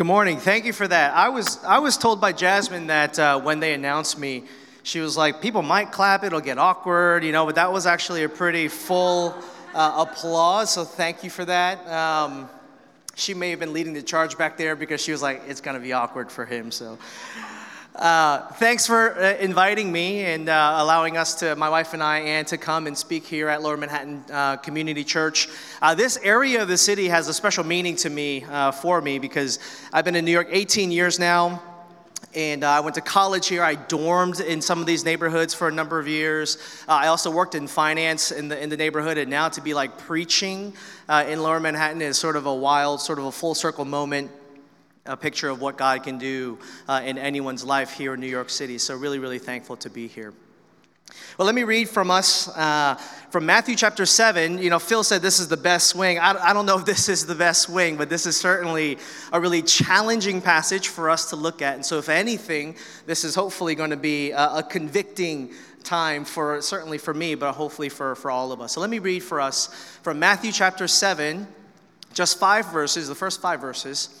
Good morning. Thank you for that. I was I was told by Jasmine that uh, when they announced me, she was like, people might clap, it'll get awkward, you know. But that was actually a pretty full uh, applause. So thank you for that. Um, she may have been leading the charge back there because she was like, it's gonna be awkward for him. So. Uh, thanks for uh, inviting me and uh, allowing us to, my wife and I, and to come and speak here at Lower Manhattan uh, Community Church. Uh, this area of the city has a special meaning to me, for me, because I've been in New York 18 years now. And I went to college here. I dormed in some of these neighborhoods for a number of years. I also worked in finance in the, in the neighborhood. And now to be like preaching in Lower Manhattan is sort of a wild, sort of a full circle moment a picture of what God can do uh, in anyone's life here in New York City. So, really, really thankful to be here. Well, let me read from us uh, from Matthew chapter 7. You know, Phil said this is the best swing. I, I don't know if this is the best swing, but this is certainly a really challenging passage for us to look at. And so, if anything, this is hopefully going to be a, a convicting time for certainly for me, but hopefully for, for all of us. So, let me read for us from Matthew chapter 7, just five verses, the first five verses.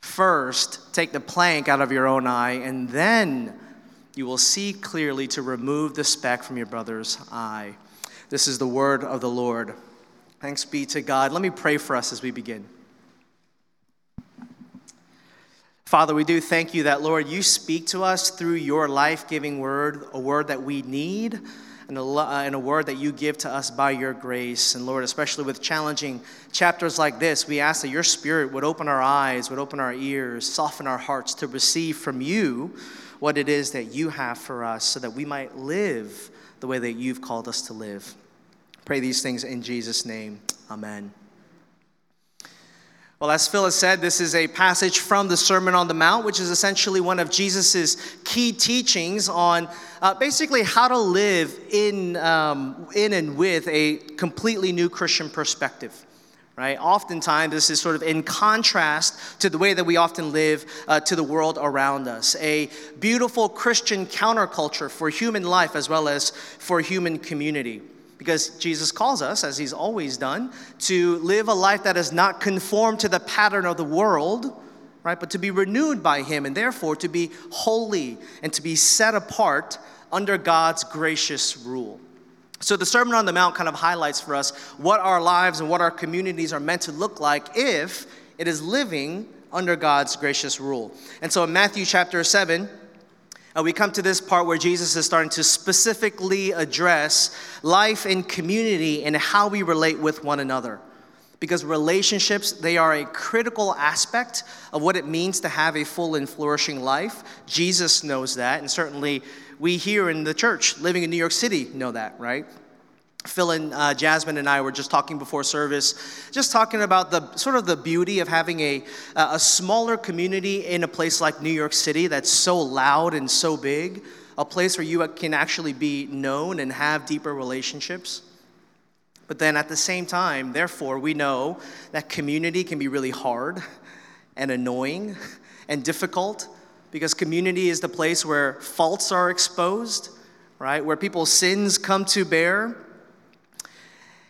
First, take the plank out of your own eye, and then you will see clearly to remove the speck from your brother's eye. This is the word of the Lord. Thanks be to God. Let me pray for us as we begin. Father, we do thank you that, Lord, you speak to us through your life giving word, a word that we need and a, uh, and a word that you give to us by your grace. And Lord, especially with challenging chapters like this, we ask that your spirit would open our eyes, would open our ears, soften our hearts to receive from you what it is that you have for us so that we might live the way that you've called us to live. Pray these things in Jesus' name. Amen. Well, as Phyllis said, this is a passage from the Sermon on the Mount, which is essentially one of Jesus' key teachings on uh, basically how to live in, um, in and with a completely new Christian perspective. Right? Oftentimes, this is sort of in contrast to the way that we often live uh, to the world around us. A beautiful Christian counterculture for human life as well as for human community because Jesus calls us, as he's always done, to live a life that is not conformed to the pattern of the world, right, but to be renewed by him and therefore to be holy and to be set apart under God's gracious rule. So the Sermon on the Mount kind of highlights for us what our lives and what our communities are meant to look like if it is living under God's gracious rule. And so in Matthew chapter 7, uh, we come to this part where Jesus is starting to specifically address life in community and how we relate with one another. Because relationships, they are a critical aspect of what it means to have a full and flourishing life. Jesus knows that, and certainly we here in the church, living in New York City, know that, right? Phil and uh, Jasmine and I were just talking before service, just talking about the sort of the beauty of having a, a smaller community in a place like New York City that's so loud and so big, a place where you can actually be known and have deeper relationships. But then at the same time, therefore, we know that community can be really hard and annoying and difficult because community is the place where faults are exposed, right? Where people's sins come to bear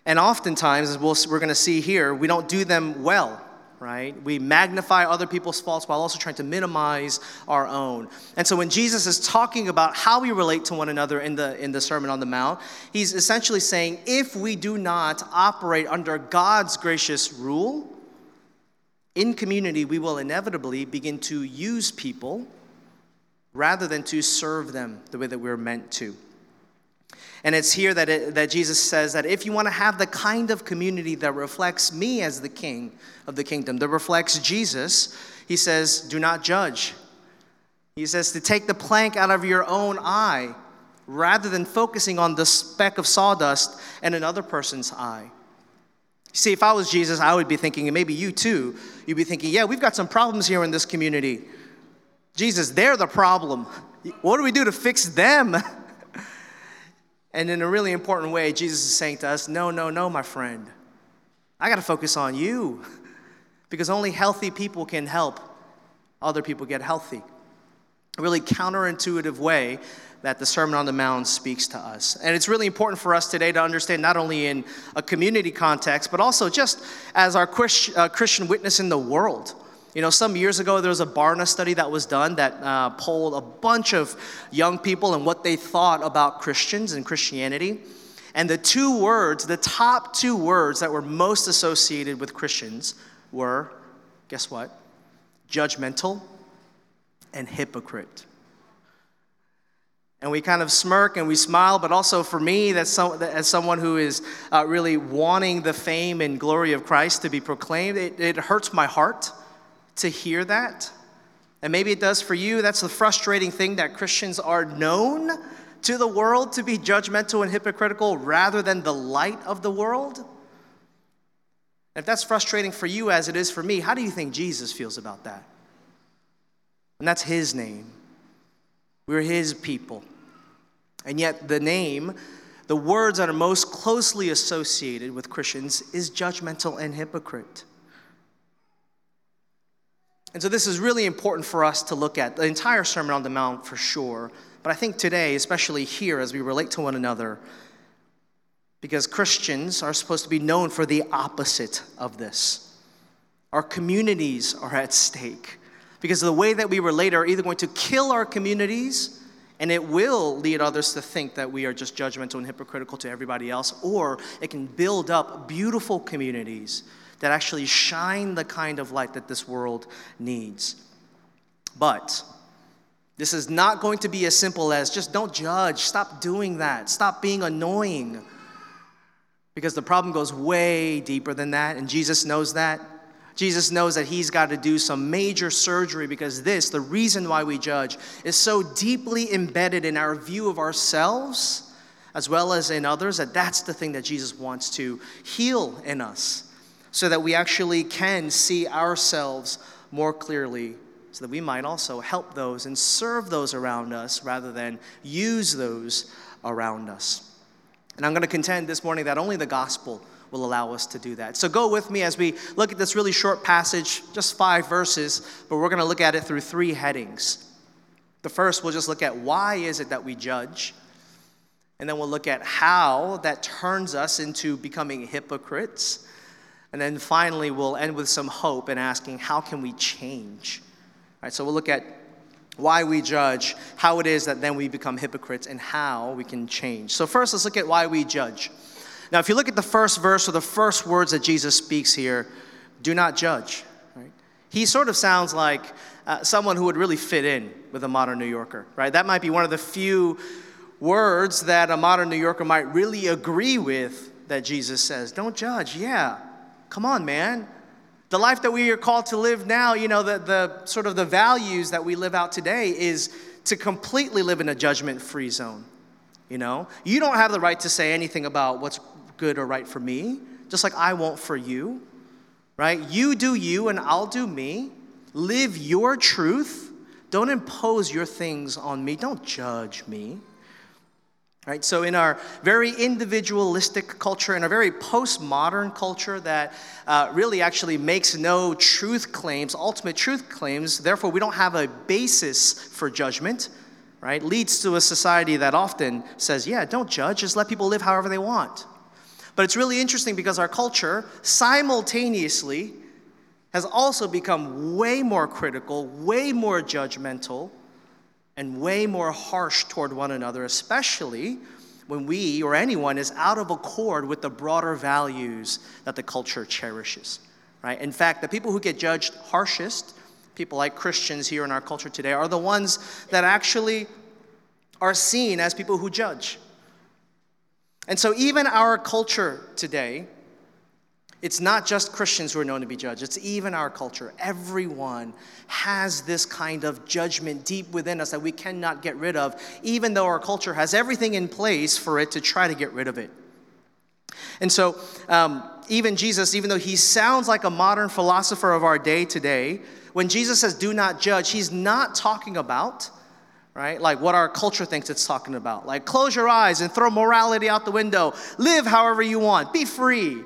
and oftentimes, as we we are going to see here, we don't do them well, right? We magnify other people's faults while also trying to minimize our own. And so when Jesus is talking about how we relate to one another in the, in the Sermon on the Mount, he's essentially saying if we do not operate under God's gracious rule, in community, we will inevitably begin to use people rather than to serve them the way that we're meant to. And it's here that, it, that Jesus says that if you want to have the kind of community that reflects me as the king of the kingdom, that reflects Jesus, he says, do not judge. He says to take the plank out of your own eye rather than focusing on the speck of sawdust in another person's eye. See, if I was Jesus, I would be thinking, and maybe you too, you'd be thinking, yeah, we've got some problems here in this community. Jesus, they're the problem. What do we do to fix them? and in a really important way, Jesus is saying to us, no, no, no, my friend. I got to focus on you because only healthy people can help other people get healthy. A really counterintuitive way that the Sermon on the Mount speaks to us. And it's really important for us today to understand not only in a community context, but also just as our uh, Christian witness in the world. You know, some years ago, there was a Barna study that was done that uh, polled a bunch of young people and what they thought about Christians and Christianity. And the two words, the top two words that were most associated with Christians were guess what? Judgmental and hypocrite. And we kind of smirk and we smile, but also for me, that's some, as someone who is uh, really wanting the fame and glory of Christ to be proclaimed, it, it hurts my heart to hear that. And maybe it does for you. That's the frustrating thing that Christians are known to the world to be judgmental and hypocritical rather than the light of the world. If that's frustrating for you as it is for me, how do you think Jesus feels about that? And that's his name. We're his people. And yet, the name, the words that are most closely associated with Christians is judgmental and hypocrite. And so, this is really important for us to look at the entire Sermon on the Mount for sure. But I think today, especially here as we relate to one another, because Christians are supposed to be known for the opposite of this. Our communities are at stake because the way that we relate are either going to kill our communities and it will lead others to think that we are just judgmental and hypocritical to everybody else, or it can build up beautiful communities that actually shine the kind of light that this world needs. But this is not going to be as simple as just don't judge, stop doing that, stop being annoying. Because the problem goes way deeper than that, and Jesus knows that. Jesus knows that he's got to do some major surgery because this, the reason why we judge, is so deeply embedded in our view of ourselves as well as in others that that's the thing that Jesus wants to heal in us so that we actually can see ourselves more clearly so that we might also help those and serve those around us rather than use those around us. And I'm going to contend this morning that only the gospel will allow us to do that. So go with me as we look at this really short passage, just five verses, but we're going to look at it through three headings. The first, we'll just look at why is it that we judge? And then we'll look at how that turns us into becoming hypocrites. And then finally, we'll end with some hope and asking, how can we change? All right, so we'll look at why we judge, how it is that then we become hypocrites, and how we can change. So, first, let's look at why we judge. Now, if you look at the first verse or the first words that Jesus speaks here, do not judge. Right? He sort of sounds like uh, someone who would really fit in with a modern New Yorker, right? That might be one of the few words that a modern New Yorker might really agree with that Jesus says. Don't judge. Yeah. Come on, man. The life that we are called to live now, you know, the, the sort of the values that we live out today is to completely live in a judgment free zone. You know, you don't have the right to say anything about what's good or right for me, just like I won't for you, right? You do you and I'll do me. Live your truth. Don't impose your things on me. Don't judge me. Right? So, in our very individualistic culture, in our very postmodern culture that uh, really actually makes no truth claims, ultimate truth claims, therefore, we don't have a basis for judgment, right? Leads to a society that often says, yeah, don't judge, just let people live however they want. But it's really interesting because our culture simultaneously has also become way more critical, way more judgmental, and way more harsh toward one another, especially when we or anyone is out of accord with the broader values that the culture cherishes. Right? In fact, the people who get judged harshest, people like Christians here in our culture today, are the ones that actually are seen as people who judge. And so, even our culture today, it's not just Christians who are known to be judged, it's even our culture. Everyone has this kind of judgment deep within us that we cannot get rid of, even though our culture has everything in place for it to try to get rid of it. And so, um, even Jesus, even though he sounds like a modern philosopher of our day today, when Jesus says, do not judge, he's not talking about, right, like what our culture thinks it's talking about. Like, close your eyes and throw morality out the window, live however you want, be free.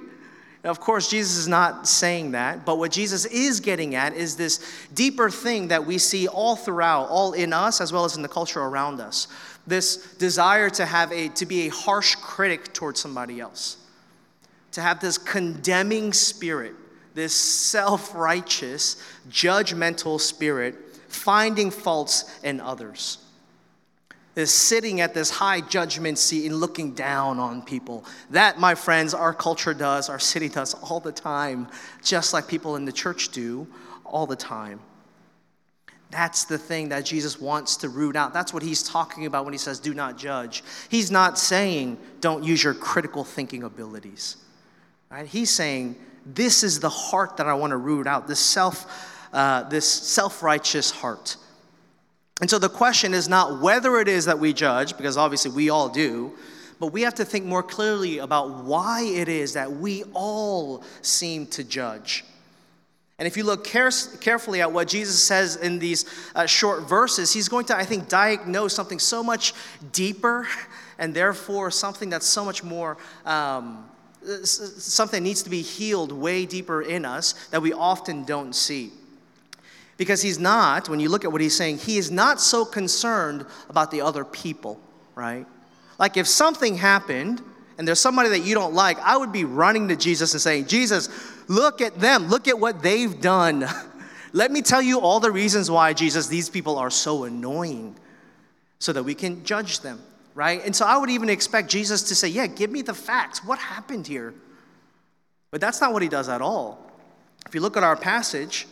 Of course, Jesus is not saying that, but what Jesus is getting at is this deeper thing that we see all throughout, all in us as well as in the culture around us. This desire to have a to be a harsh critic towards somebody else to have this condemning spirit, this self righteous, judgmental spirit, finding faults in others. This sitting at this high judgment seat and looking down on people. That, my friends, our culture does, our city does all the time, just like people in the church do all the time. That's the thing that Jesus wants to root out. That's what he's talking about when he says, do not judge. He's not saying, don't use your critical thinking abilities. Right? He's saying, This is the heart that I want to root out, this self, uh, this self-righteous heart. And so the question is not whether it is that we judge, because obviously we all do, but we have to think more clearly about why it is that we all seem to judge. And if you look care- carefully at what Jesus says in these uh, short verses, he's going to, I think, diagnose something so much deeper and therefore something that's so much more um, something needs to be healed way deeper in us that we often don't see. Because he's not, when you look at what he's saying, he is not so concerned about the other people, right? Like if something happened and there's somebody that you don't like, I would be running to Jesus and saying, Jesus, look at them, look at what they've done. Let me tell you all the reasons why, Jesus, these people are so annoying so that we can judge them right? And so I would even expect Jesus to say, Yeah, give me the facts. What happened here? But that's not what he does at all. If you look at our passage,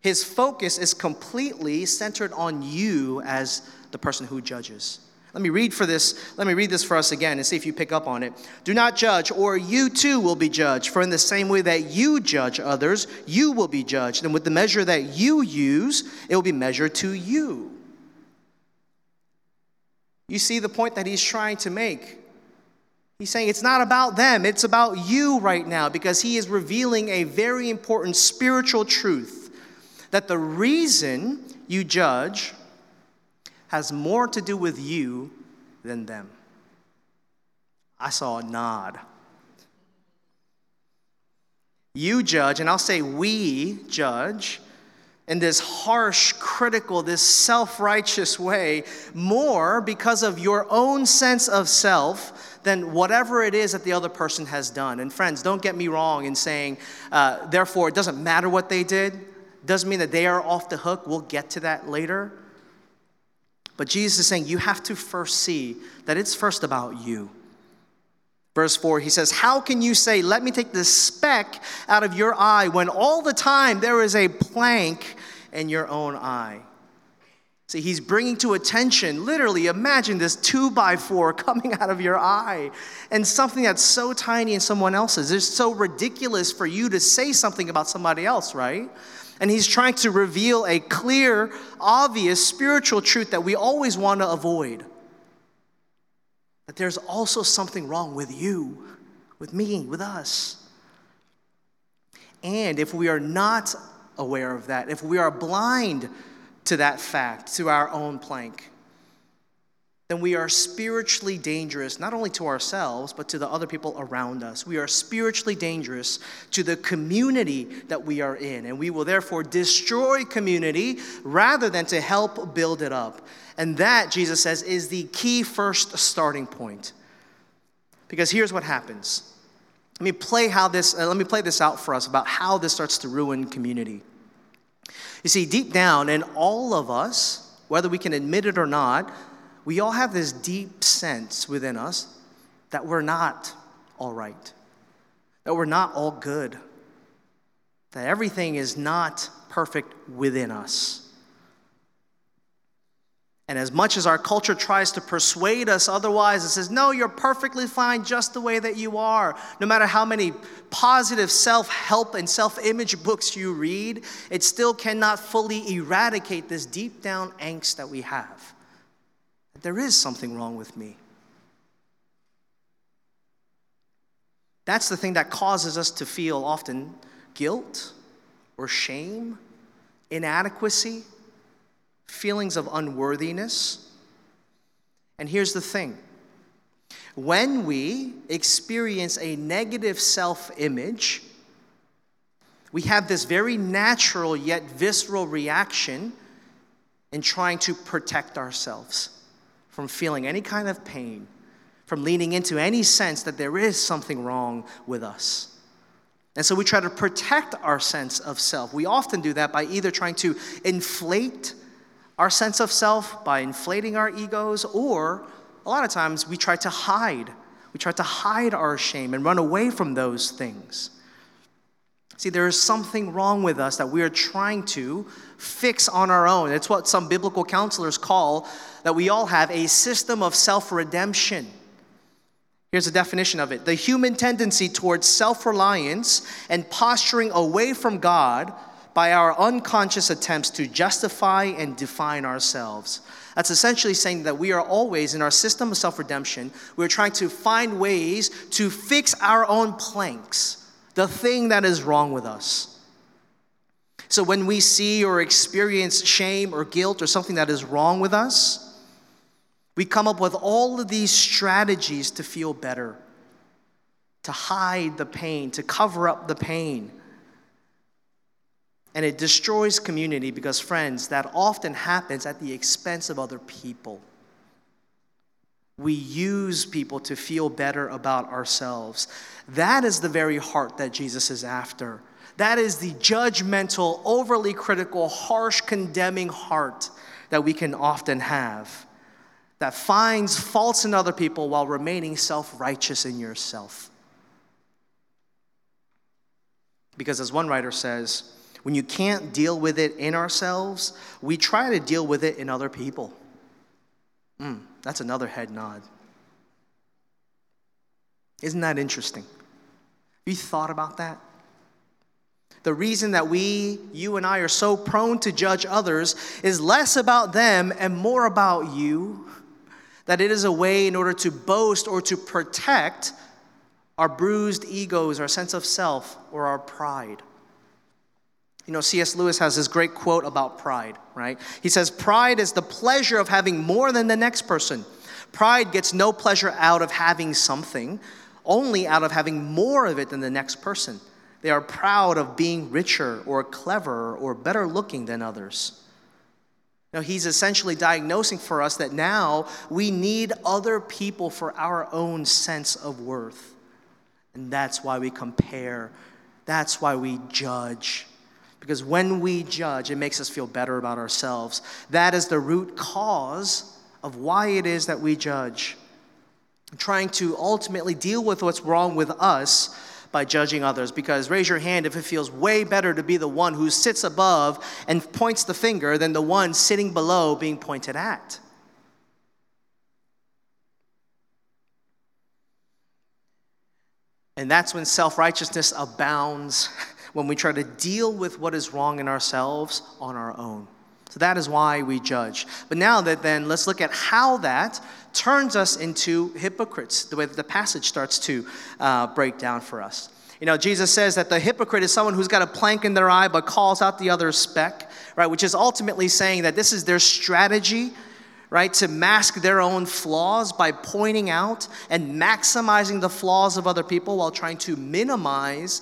his focus is completely centered on you as the person who judges. Let me read for this. Let me read this for us again and see if you pick up on it. Do not judge, or you too will be judged. For in the same way that you judge others, you will be judged. And with the measure that you use, it will be measured to you. You see the point that he's trying to make. He's saying it's not about them, it's about you right now because he is revealing a very important spiritual truth that the reason you judge has more to do with you than them. I saw a nod. You judge, and I'll say we judge in this harsh, critical, this self righteous way more because of your own sense of self than whatever it is that the other person has done. And friends, don't get me wrong in saying, uh, therefore, it doesn't matter what they did, doesn't mean that they are off the hook. We'll get to that later. But Jesus is saying you have to first see that it's first about you. Verse 4, he says, How can you say, Let me take the speck out of your eye, when all the time there is a plank in your own eye? See, he's bringing to attention, literally, imagine this two by four coming out of your eye and something that's so tiny in someone else's. It's so ridiculous for you to say something about somebody else, right? And he's trying to reveal a clear, obvious spiritual truth that we always want to avoid that there's also something wrong with you, with me, with us. And if we are not aware of that, if we are blind to that fact, to our own plank, then we are spiritually dangerous, not only to ourselves, but to the other people around us. We are spiritually dangerous to the community that we are in, and we will therefore destroy community rather than to help build it up. And that, Jesus says, is the key first starting point. Because here's what happens. Let me play how this uh, let me play this out for us about how this starts to ruin community. You see, deep down in all of us, whether we can admit it or not, we all have this deep sense within us that we're not all right, that we're not all good, that everything is not perfect within us. And as much as our culture tries to persuade us otherwise, it says, no, you're perfectly fine just the way that you are. No matter how many positive self help and self image books you read, it still cannot fully eradicate this deep down angst that we have there is something wrong with me. That's the thing that causes us to feel often guilt or shame, inadequacy, feelings of unworthiness. And here's the thing when we experience a negative self image, we have this very natural yet visceral reaction in trying to protect ourselves from feeling any kind of pain, from leaning into any sense that there is something wrong with us. And so we try to protect our sense of self. We often do that by either trying to inflate our sense of self, by inflating our egos, or a lot of times we try to hide. We try to hide our shame and run away from those things. See, there is something wrong with us that we are trying to fix on our own. It's what some biblical counselors call that we all have a system of self redemption. Here's a definition of it the human tendency towards self reliance and posturing away from God by our unconscious attempts to justify and define ourselves. That's essentially saying that we are always, in our system of self redemption, we're trying to find ways to fix our own planks the thing that is wrong with us. So when we see or experience shame or guilt or something that is wrong with us, we come up with all of these strategies to feel better, to hide the pain, to cover up the pain. And it destroys community because, friends, that often happens at the expense of other people. We use people to feel better about ourselves. That is the very heart that Jesus is after. That is the judgmental, overly critical, harsh, condemning heart that we can often have that finds faults in other people while remaining self righteous in yourself. Because, as one writer says, when you can't deal with it in ourselves, we try to deal with it in other people. Mm, that's another head nod. Isn't that interesting? Have you thought about that? The reason that we, you and I, are so prone to judge others is less about them and more about you. That it is a way in order to boast or to protect our bruised egos, our sense of self, or our pride. You know, C.S. Lewis has this great quote about pride, right? He says, Pride is the pleasure of having more than the next person. Pride gets no pleasure out of having something, only out of having more of it than the next person. They are proud of being richer or cleverer or better looking than others. Now, he's essentially diagnosing for us that now we need other people for our own sense of worth. And that's why we compare, that's why we judge. Because when we judge, it makes us feel better about ourselves. That is the root cause of why it is that we judge. Trying to ultimately deal with what's wrong with us by judging others. Because raise your hand if it feels way better to be the one who sits above and points the finger than the one sitting below being pointed at. And that's when self righteousness abounds when we try to deal with what is wrong in ourselves on our own. So that is why we judge. But now that then, let's look at how that turns us into hypocrites, the way that the passage starts to uh, break down for us. You know, Jesus says that the hypocrite is someone who's got a plank in their eye but calls out the other speck, right? Which is ultimately saying that this is their strategy, right, to mask their own flaws by pointing out and maximizing the flaws of other people while trying to minimize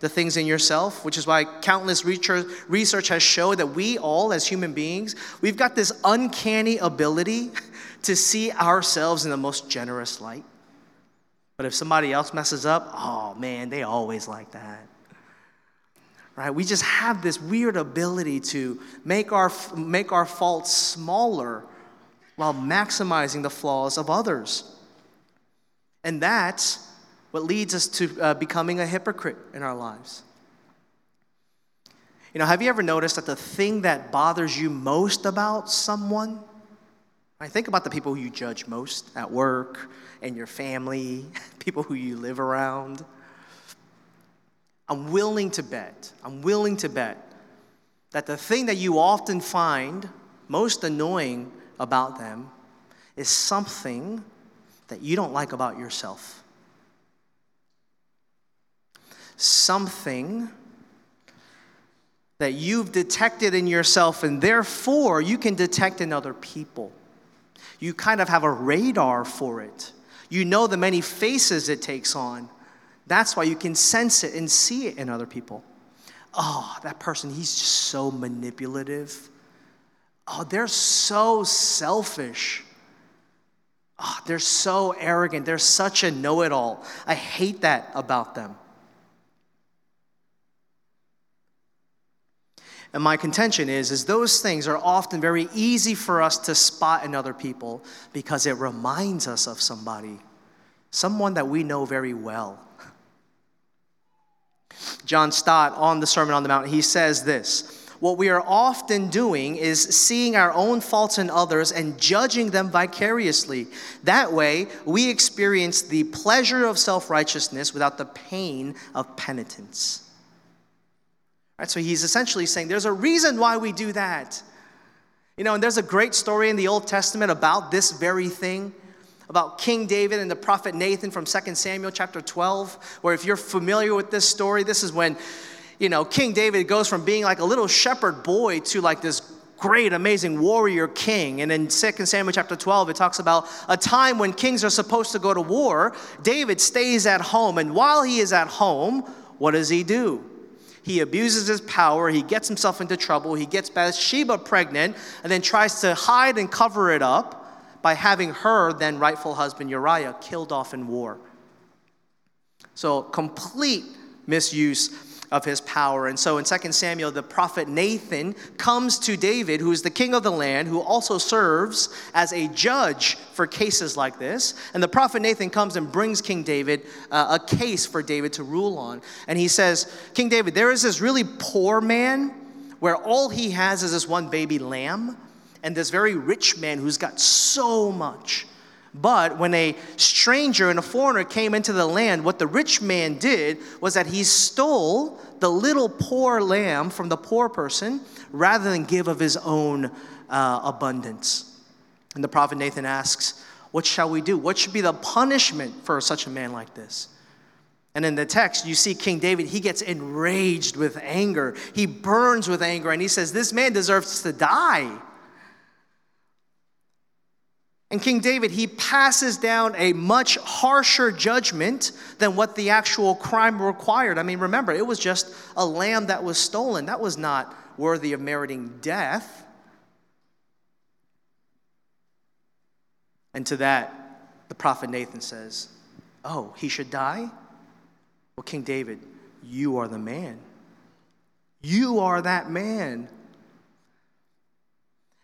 the things in yourself, which is why countless research has showed that we all, as human beings, we've got this uncanny ability to see ourselves in the most generous light. But if somebody else messes up, oh man, they always like that. Right? We just have this weird ability to make our, make our faults smaller while maximizing the flaws of others. And that's what leads us to uh, becoming a hypocrite in our lives. You know, have you ever noticed that the thing that bothers you most about someone? I think about the people who you judge most at work and your family, people who you live around. I'm willing to bet, I'm willing to bet that the thing that you often find most annoying about them is something that you don't like about yourself. Something that you've detected in yourself, and therefore you can detect in other people. You kind of have a radar for it. You know the many faces it takes on. That's why you can sense it and see it in other people. Oh, that person, he's just so manipulative. Oh, they're so selfish. Oh, they're so arrogant. They're such a know it all. I hate that about them. And my contention is, is those things are often very easy for us to spot in other people because it reminds us of somebody, someone that we know very well. John Stott on the Sermon on the Mount, he says this what we are often doing is seeing our own faults in others and judging them vicariously. That way, we experience the pleasure of self righteousness without the pain of penitence. Right, so he's essentially saying there's a reason why we do that. You know, and there's a great story in the Old Testament about this very thing about King David and the prophet Nathan from 2 Samuel chapter 12, where if you're familiar with this story, this is when you know, King David goes from being like a little shepherd boy to like this great, amazing warrior king. And in 2 Samuel chapter 12, it talks about a time when kings are supposed to go to war. David stays at home. And while he is at home, what does he do? He abuses his power. He gets himself into trouble. He gets Bathsheba pregnant and then tries to hide and cover it up by having her then rightful husband Uriah killed off in war. So, complete misuse of his power. And so in 2 Samuel, the prophet Nathan comes to David, who is the king of the land, who also serves as a judge for cases like this. And the prophet Nathan comes and brings King David uh, a case for David to rule on. And he says, King David, there is this really poor man where all he has is this one baby lamb, and this very rich man who's got so much. But when a stranger and a foreigner came into the land, what the rich man did was that he stole the little poor lamb from the poor person rather than give of his own uh, abundance. And the prophet Nathan asks, What shall we do? What should be the punishment for such a man like this? And in the text, you see King David, he gets enraged with anger. He burns with anger and he says, This man deserves to die. And King David, he passes down a much harsher judgment than what the actual crime required. I mean, remember, it was just a lamb that was stolen. That was not worthy of meriting death. And to that, the prophet Nathan says, Oh, he should die? Well, King David, you are the man. You are that man.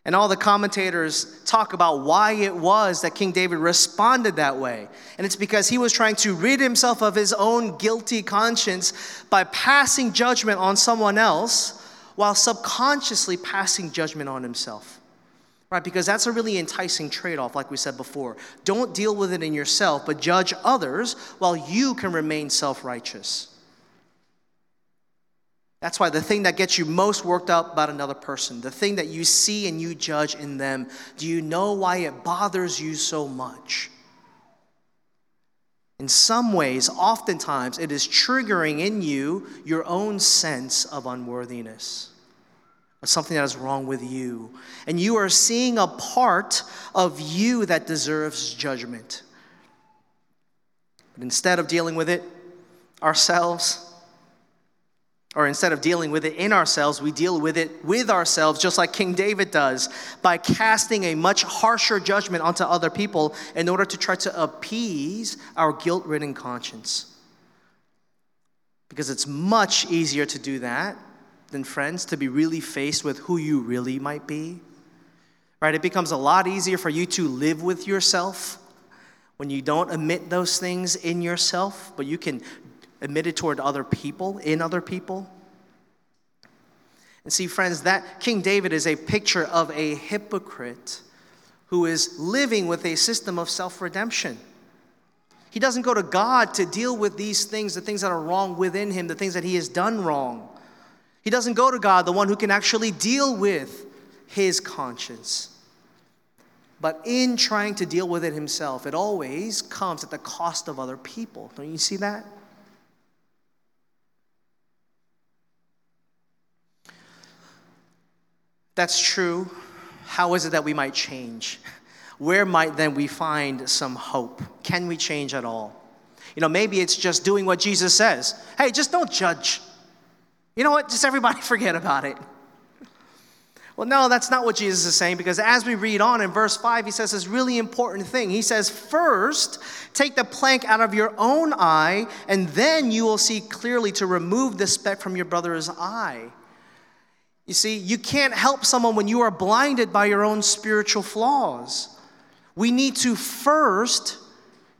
And all the commentators talk about why it was that King David responded that way. And it's because he was trying to rid himself of his own guilty conscience by passing judgment on someone else while subconsciously passing judgment on himself. Right? Because that's a really enticing trade off, like we said before. Don't deal with it in yourself, but judge others while you can remain self righteous. That's why the thing that gets you most worked up about another person, the thing that you see and you judge in them, do you know why it bothers you so much? In some ways, oftentimes, it is triggering in you your own sense of unworthiness, something that is wrong with you. And you are seeing a part of you that deserves judgment. But instead of dealing with it ourselves, or instead of dealing with it in ourselves, we deal with it with ourselves, just like King David does, by casting a much harsher judgment onto other people in order to try to appease our guilt ridden conscience. Because it's much easier to do that than, friends, to be really faced with who you really might be. Right? It becomes a lot easier for you to live with yourself when you don't admit those things in yourself, but you can admitted toward other people, in other people. And see, friends, that King David is a picture of a hypocrite who is living with a system of self redemption. He doesn't go to God to deal with these things, the things that are wrong within him, the things that he has done wrong. He doesn't go to God, the one who can actually deal with his conscience. But in trying to deal with it himself, it always comes at the cost of other people. Don't you see that? That's true. How is it that we might change? Where might then we find some hope? Can we change at all? You know, maybe it's just doing what Jesus says. Hey, just don't judge. You know what? Just everybody forget about it. Well, no, that's not what Jesus is saying because as we read on in verse 5, he says this really important thing. He says, First, take the plank out of your own eye, and then you will see clearly to remove the speck from your brother's eye. You see, you can't help someone when you are blinded by your own spiritual flaws. We need to first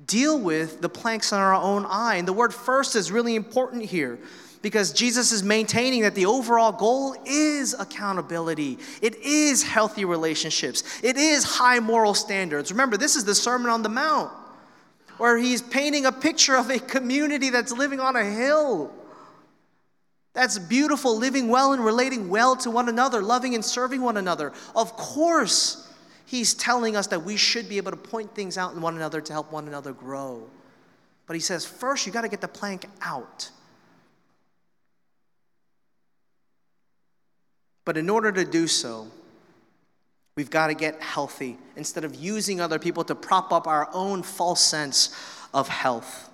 deal with the planks in our own eye. And the word first is really important here because Jesus is maintaining that the overall goal is accountability. It is healthy relationships. It is high moral standards. Remember, this is the Sermon on the Mount where he's painting a picture of a community that's living on a hill. That's beautiful, living well and relating well to one another, loving and serving one another. Of course, he's telling us that we should be able to point things out in one another to help one another grow. But he says, first, you got to get the plank out. But in order to do so, we've got to get healthy instead of using other people to prop up our own false sense of health.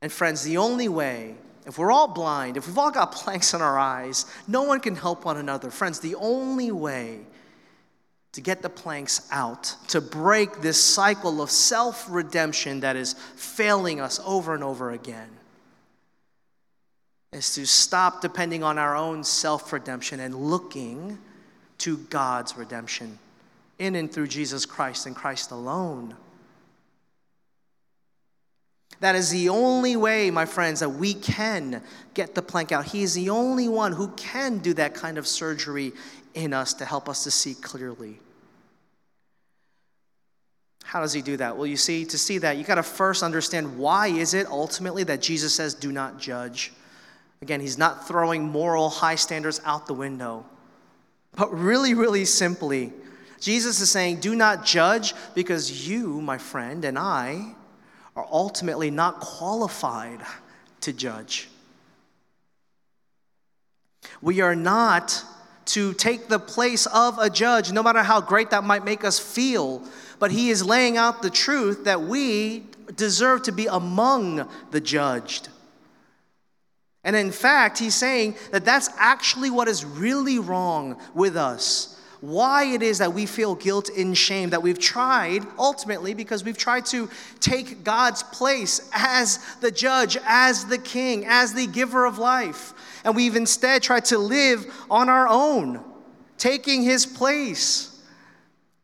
And friends, the only way, if we're all blind, if we've all got planks in our eyes, no one can help one another. Friends, the only way to get the planks out, to break this cycle of self redemption that is failing us over and over again, is to stop depending on our own self redemption and looking to God's redemption in and through Jesus Christ and Christ alone. That is the only way, my friends, that we can get the plank out. He is the only one who can do that kind of surgery in us to help us to see clearly. How does he do that? Well, you see, to see that, you got to first understand why is it ultimately that Jesus says, do not judge. Again, he's not throwing moral high standards out the window. But really, really simply, Jesus is saying, Do not judge because you, my friend, and I are ultimately not qualified to judge. We are not to take the place of a judge, no matter how great that might make us feel. But he is laying out the truth that we deserve to be among the judged. And in fact, he's saying that that's actually what is really wrong with us. Why it is that we feel guilt and shame, that we've tried, ultimately, because we've tried to take God's place as the judge, as the king, as the giver of life. And we've instead tried to live on our own, taking his place,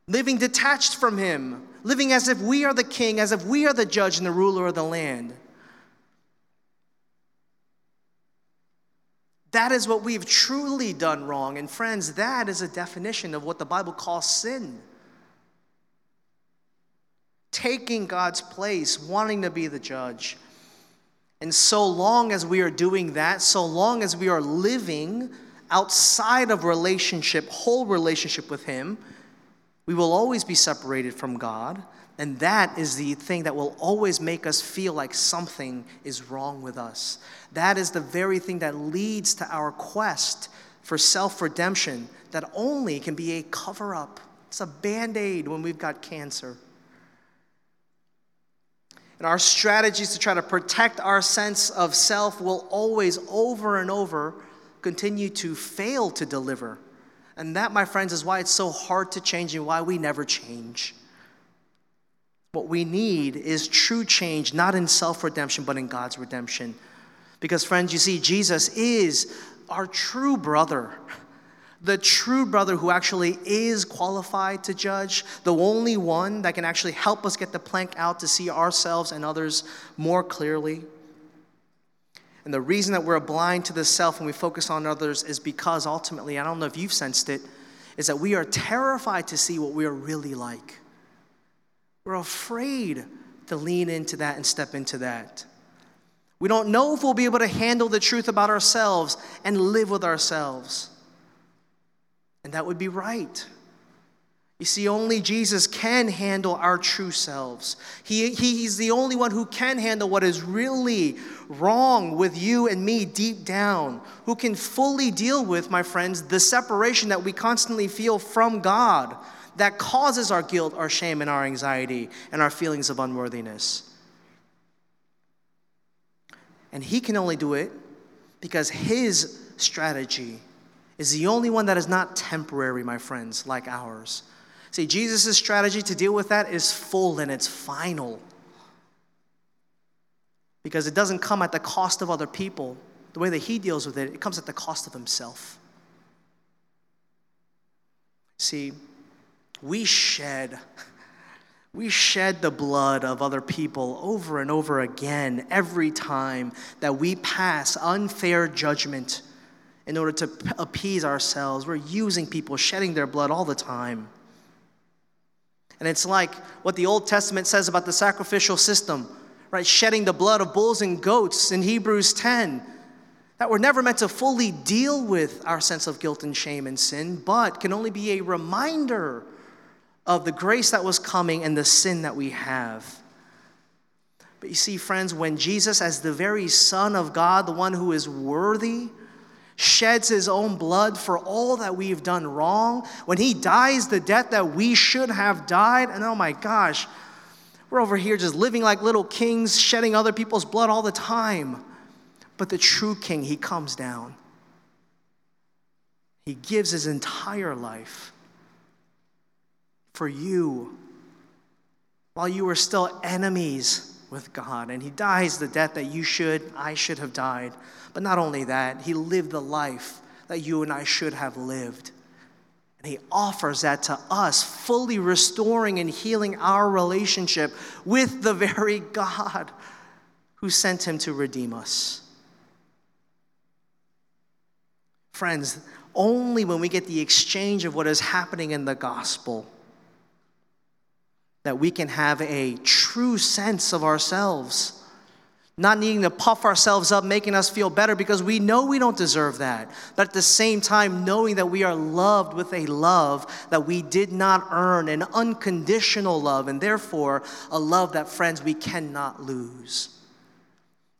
living detached from him, living as if we are the king, as if we are the judge and the ruler of the land. That is what we've truly done wrong. And friends, that is a definition of what the Bible calls sin. Taking God's place, wanting to be the judge. And so long as we are doing that, so long as we are living outside of relationship, whole relationship with Him, we will always be separated from God. And that is the thing that will always make us feel like something is wrong with us. That is the very thing that leads to our quest for self redemption that only can be a cover up. It's a band aid when we've got cancer. And our strategies to try to protect our sense of self will always, over and over, continue to fail to deliver. And that, my friends, is why it's so hard to change and why we never change. What we need is true change, not in self redemption, but in God's redemption. Because, friends, you see, Jesus is our true brother. The true brother who actually is qualified to judge, the only one that can actually help us get the plank out to see ourselves and others more clearly. And the reason that we're blind to the self and we focus on others is because ultimately, I don't know if you've sensed it, is that we are terrified to see what we are really like. We're afraid to lean into that and step into that. We don't know if we'll be able to handle the truth about ourselves and live with ourselves. And that would be right. You see, only Jesus can handle our true selves. He, he's the only one who can handle what is really wrong with you and me deep down, who can fully deal with, my friends, the separation that we constantly feel from God that causes our guilt, our shame, and our anxiety and our feelings of unworthiness. And He can only do it because His strategy is the only one that is not temporary, my friends, like ours. See, Jesus' strategy to deal with that is full and it's final. Because it doesn't come at the cost of other people. The way that he deals with it, it comes at the cost of himself. See, we shed we shed the blood of other people over and over again every time that we pass unfair judgment in order to appease ourselves. We're using people, shedding their blood all the time. And it's like what the Old Testament says about the sacrificial system, right? Shedding the blood of bulls and goats in Hebrews 10. That we're never meant to fully deal with our sense of guilt and shame and sin, but can only be a reminder of the grace that was coming and the sin that we have. But you see, friends, when Jesus, as the very Son of God, the one who is worthy, sheds his own blood for all that we've done wrong, when he dies the death that we should have died, and oh my gosh, we're over here just living like little kings, shedding other people's blood all the time. But the true king, he comes down. He gives his entire life for you while you were still enemies with God. And he dies the death that you should, I should have died. But not only that, he lived the life that you and I should have lived. And he offers that to us, fully restoring and healing our relationship with the very God who sent him to redeem us. Friends, only when we get the exchange of what is happening in the gospel that we can have a true sense of ourselves not needing to puff ourselves up, making us feel better because we know we don't deserve that. But at the same time, knowing that we are loved with a love that we did not earn, an unconditional love, and therefore a love that, friends, we cannot lose.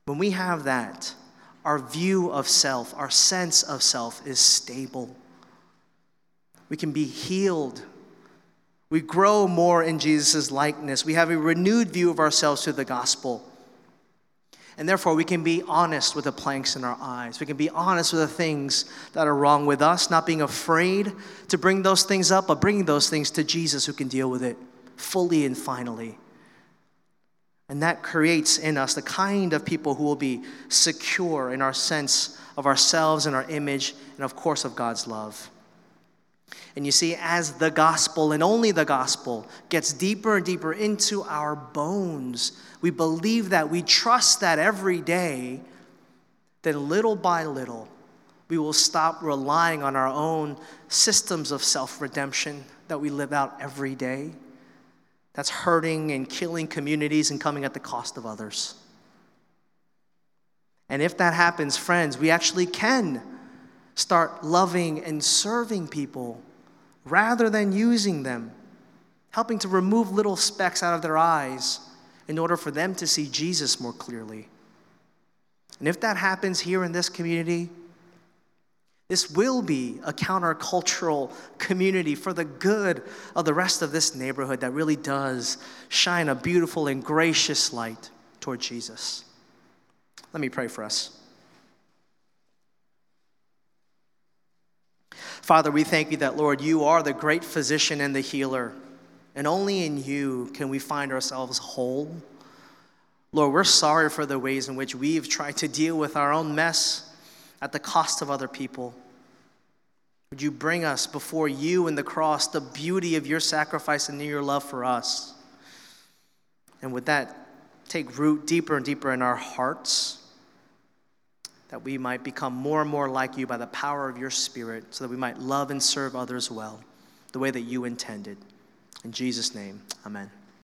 When we have that, our view of self, our sense of self is stable. We can be healed. We grow more in Jesus' likeness. We have a renewed view of ourselves through the gospel. And therefore, we can be honest with the planks in our eyes. We can be honest with the things that are wrong with us, not being afraid to bring those things up, but bringing those things to Jesus who can deal with it fully and finally. And that creates in us the kind of people who will be secure in our sense of ourselves and our image, and of course, of God's love. And you see, as the gospel and only the gospel gets deeper and deeper into our bones, we believe that, we trust that every day, then little by little, we will stop relying on our own systems of self redemption that we live out every day. That's hurting and killing communities and coming at the cost of others. And if that happens, friends, we actually can start loving and serving people rather than using them, helping to remove little specks out of their eyes in order for them to see Jesus more clearly. And if that happens here in this community, this will be a countercultural community for the good of the rest of this neighborhood that really does shine a beautiful and gracious light toward Jesus. Let me pray for us. Father, we thank you that, Lord, you are the great physician and the healer. And only in you can we find ourselves whole. Lord, we're sorry for the ways in which we've tried to deal with our own mess at the cost of other people. Would you bring us before you and the cross the beauty of your sacrifice and your love for us? And would that take root deeper and deeper in our hearts? That we might become more and more like you by the power of your Spirit, so that we might love and serve others well, the way that you intended. In Jesus' name, amen.